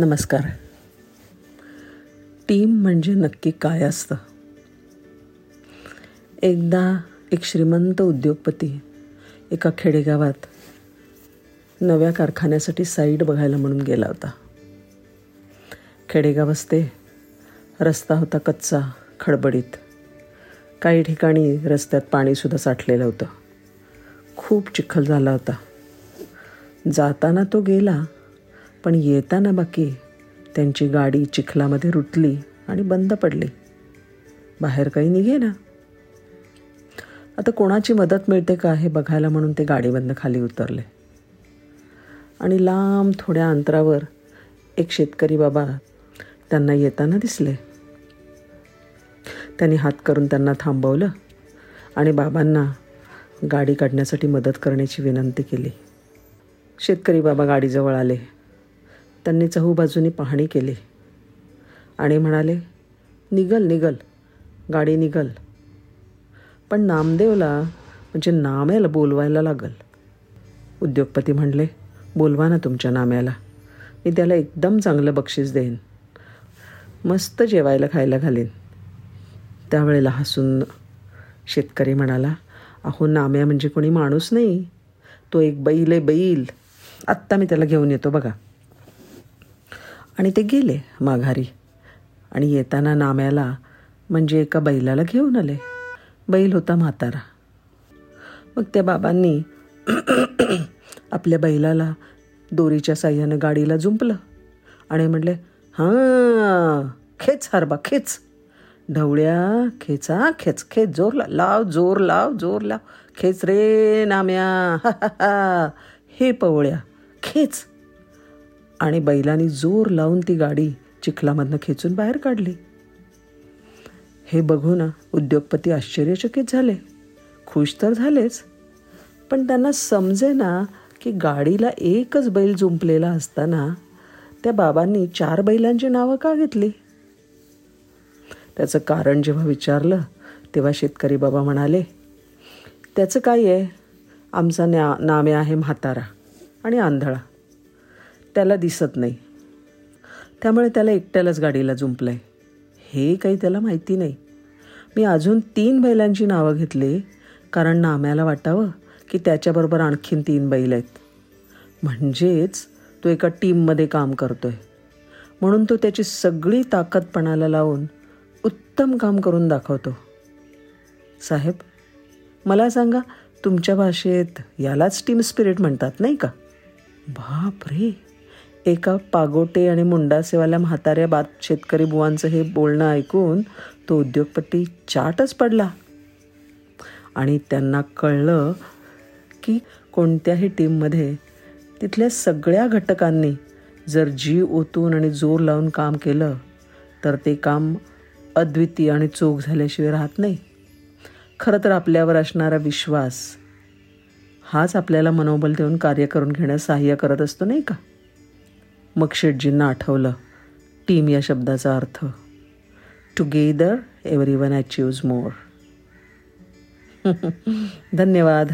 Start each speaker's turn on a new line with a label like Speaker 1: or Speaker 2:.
Speaker 1: नमस्कार. टीम म्हणजे नक्की काय असतं? एकदा एक श्रीमंत उद्योगपती एका खेडेगावात नव्या कारखान्यासाठी साईट बघायला म्हणून गेला होता. खेडेगाव असते रस्ता होता कच्चा खडबडीत. काही ठिकाणी रस्त्यात पाणीसुद्धा साठलेलं होतं. खूप चिखल झाला होता. जाताना तो गेला पण येताना बाकी त्यांची गाडी चिखलामध्ये रुतली आणि बंद पडली. बाहेर काही निघे ना. आता कोणाची मदत मिळते का हे बघायला म्हणून ते गाडीबंद खाली उतरले. आणि लांब थोड्या अंतरावर एक शेतकरी बाबा त्यांना येताना दिसले. त्यांनी हात करून त्यांना थांबवलं आणि बाबांना गाडी काढण्यासाठी मदत करण्याची विनंती केली. शेतकरी बाबा गाडीजवळ आले. त्यांनी चहूबाजूनी पाहणी केली. आणि म्हणाले निघल निघल गाडी निघल. पण नामदेवला म्हणजे नाम्याला बोलवायला लागल. उद्योगपती म्हणले बोलवा ना तुमच्या नाम्याला. मी त्याला एकदम चांगलं बक्षीस देईन. मस्त जेवायला खायला घालीन. त्यावेळेला हसून शेतकरी म्हणाला अहो नाम्या म्हणजे कोणी माणूस नाही. तो एक बैल आहे बैल. आत्ता मी त्याला घेऊन येतो बघा. आणि ते गेले माघारी. आणि येताना नाम्याला म्हणजे एका बैलाला घेऊन आले. बैल होता म्हातारा. मग त्या बाबांनी आपल्या बैलाला दोरीच्या साह्यानं गाडीला जुंपलं आणि म्हटले हां खेच हरबा खेच. ढवळ्या खेचा खेच खेच जोर ला लाव जोर लाव जोर लाव. खेच रे नाम्या. हा हा हा हे पवळ्या खेच. आणि बैलांनी जोर लावून ती गाडी चिखलामधनं खेचून बाहेर काढली. हे बघून उद्योगपती आश्चर्यचकित झाले. खुश तर झालेच पण त्यांना समजे ना की गाडीला एकच बैल जुंपलेला असताना त्या बाबांनी चार बैलांची नावं का घेतली? त्याचं कारण जेव्हा विचारलं तेव्हा शेतकरी बाबा म्हणाले त्याचं काय आहे? आमचा न्या नामे आहे म्हातारा आणि आंधळा. त्याला दिसत नाही. त्यामुळे त्याला एकट्यालाच गाडीला जुंपलं आहे हे काही त्याला माहिती नाही. मी अजून तीन बैलांची नावं घेतली कारण नाम्याला वाटावं की त्याच्याबरोबर आणखीन तीन बैल आहेत. म्हणजेच तो एका टीममध्ये काम करतोय. म्हणून तो त्याची सगळी ताकदपणाला लावून उत्तम काम करून दाखवतो. साहेब मला सांगा तुमच्या भाषेत यालाच टीम स्पिरिट म्हणतात नाही का? बाप रे एका पागोटे आणि मुंडासेवाल्या म्हाताऱ्या बात शेतकरी बुवांचं हे बोलणं ऐकून तो उद्योगपती चाटच पडला. आणि त्यांना कळलं की कोणत्याही टीममध्ये तिथल्या सगळ्या घटकांनी जर जीव ओतून आणि जोर लावून काम केलं तर ते काम अद्वितीय आणि चोख झाल्याशिवाय राहत नाही. खरं तर आपल्यावर असणारा विश्वास हाच आपल्याला मनोबल देऊन कार्य करून घेण्यास सहाय्य करत असतो नाही का? मग शेटजींना आठवलं टीम या शब्दाचा अर्थ. Together every one achieves more धन्यवाद.